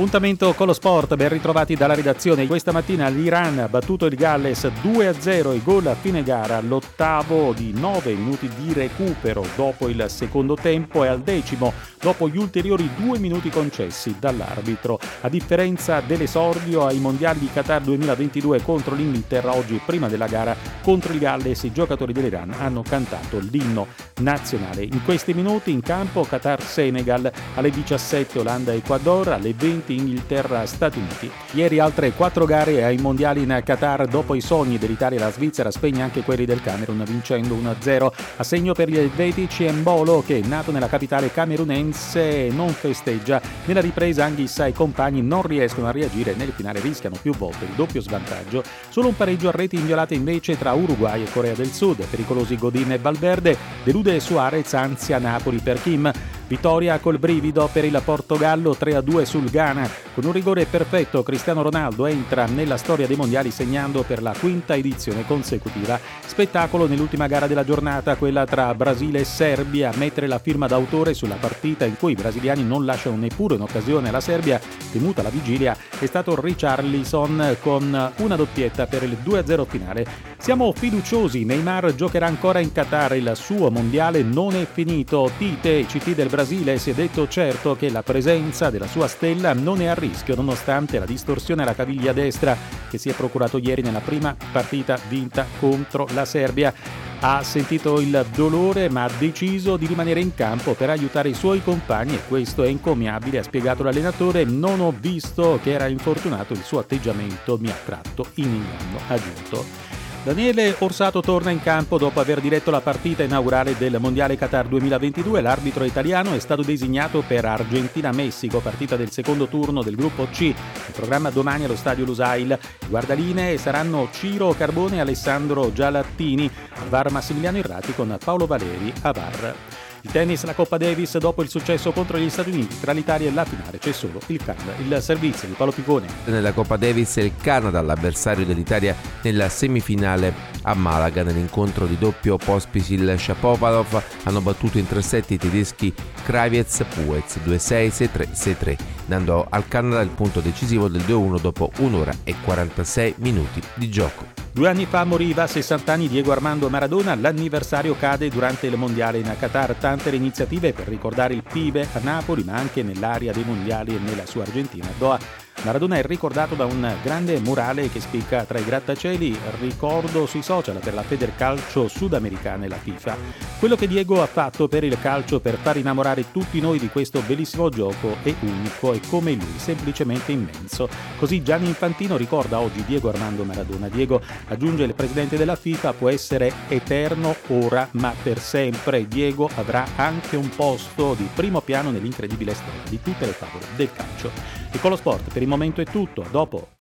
Appuntamento con lo sport, ben ritrovati dalla redazione. Questa mattina l'Iran ha battuto il Galles 2-0, il gol a fine gara, l'ottavo di 9 minuti di recupero dopo il secondo tempo e al decimo dopo gli ulteriori due minuti concessi dall'arbitro. A differenza dell'esordio ai mondiali di Qatar 2022 contro l'Inghilterra, oggi prima della gara contro il Galles i giocatori dell'Iran hanno cantato l'inno nazionale. In questi minuti in campo Qatar-Senegal, alle 17 Olanda-Ecuador, alle 20 Inghilterra-Stati Uniti. Ieri altre quattro gare ai mondiali in Qatar dopo i sogni dell'Italia e la Svizzera spegne anche quelli del Camerun vincendo 1-0 a segno per gli elvetici Embolo che nato nella capitale camerunense non festeggia. Nella ripresa Anghissa e compagni non riescono a reagire nel finale rischiano più volte il doppio svantaggio. Solo un pareggio a reti inviolate invece tra Uruguay e Corea del Sud. Pericolosi Godin e Valverde delude Suarez ansia Napoli per Kim. Vittoria col brivido per il Portogallo 3-2 sul Ghana. Con un rigore perfetto Cristiano Ronaldo entra nella storia dei mondiali segnando per la quinta edizione consecutiva. Spettacolo nell'ultima gara della giornata, quella tra Brasile e Serbia, mettere la firma d'autore sulla partita in cui i brasiliani non lasciano neppure un'occasione alla Serbia, temuta la vigilia, è stato Richarlison con una doppietta per il 2-0 finale. Siamo fiduciosi, Neymar giocherà ancora in Qatar, il suo mondiale non è finito. Tite, CT del Brasile Brasile si è detto certo che la presenza della sua stella non è a rischio nonostante la distorsione alla caviglia destra che si è procurato ieri nella prima partita vinta contro la Serbia. Ha sentito il dolore ma ha deciso di rimanere in campo per aiutare i suoi compagni e questo è incommiabile, ha spiegato l'allenatore. Non ho visto che era infortunato, il suo atteggiamento mi ha tratto in inganno, ha aggiunto. Daniele Orsato torna in campo dopo aver diretto la partita inaugurale del Mondiale Qatar 2022. L'arbitro italiano è stato designato per Argentina-Messico, partita del secondo turno del gruppo C. Il programma domani allo stadio Lusail. I guardalinee saranno Ciro Carbone e Alessandro Gialattini. VAR Massimiliano Irrati con Paolo Valeri a VAR. Il tennis, la Coppa Davis, dopo il successo contro gli Stati Uniti, tra l'Italia e la finale c'è solo il Canada. Il servizio di Paolo Picone. Nella Coppa Davis è il Canada l'avversario dell'Italia nella semifinale a Malaga. Nell'incontro di doppio Pospisil Shapovalov hanno battuto in tre set i tedeschi Kravitz Puez 2-6, 6-3, 6-3, dando al Canada il punto decisivo del 2-1 dopo un'ora e 46 minuti di gioco. Due anni fa moriva a 60 anni Diego Armando Maradona, l'anniversario cade durante il mondiale in Qatar. Tante le iniziative per ricordare il Pibe a Napoli, ma anche nell'area dei mondiali e nella sua Argentina. Doha Maradona è ricordato da un grande murale che spicca tra i grattacieli, ricordo sui social per la Federcalcio sudamericana e la FIFA. Quello che Diego ha fatto per il calcio per far innamorare tutti noi di questo bellissimo gioco è unico e come lui, semplicemente immenso. Così Gianni Infantino ricorda oggi Diego Armando Maradona. Diego, aggiunge il presidente della FIFA, può essere eterno ora ma per sempre. Diego avrà anche un posto di primo piano nell'incredibile storia di tutte le favole del calcio. E con lo sport per momento è tutto, dopo.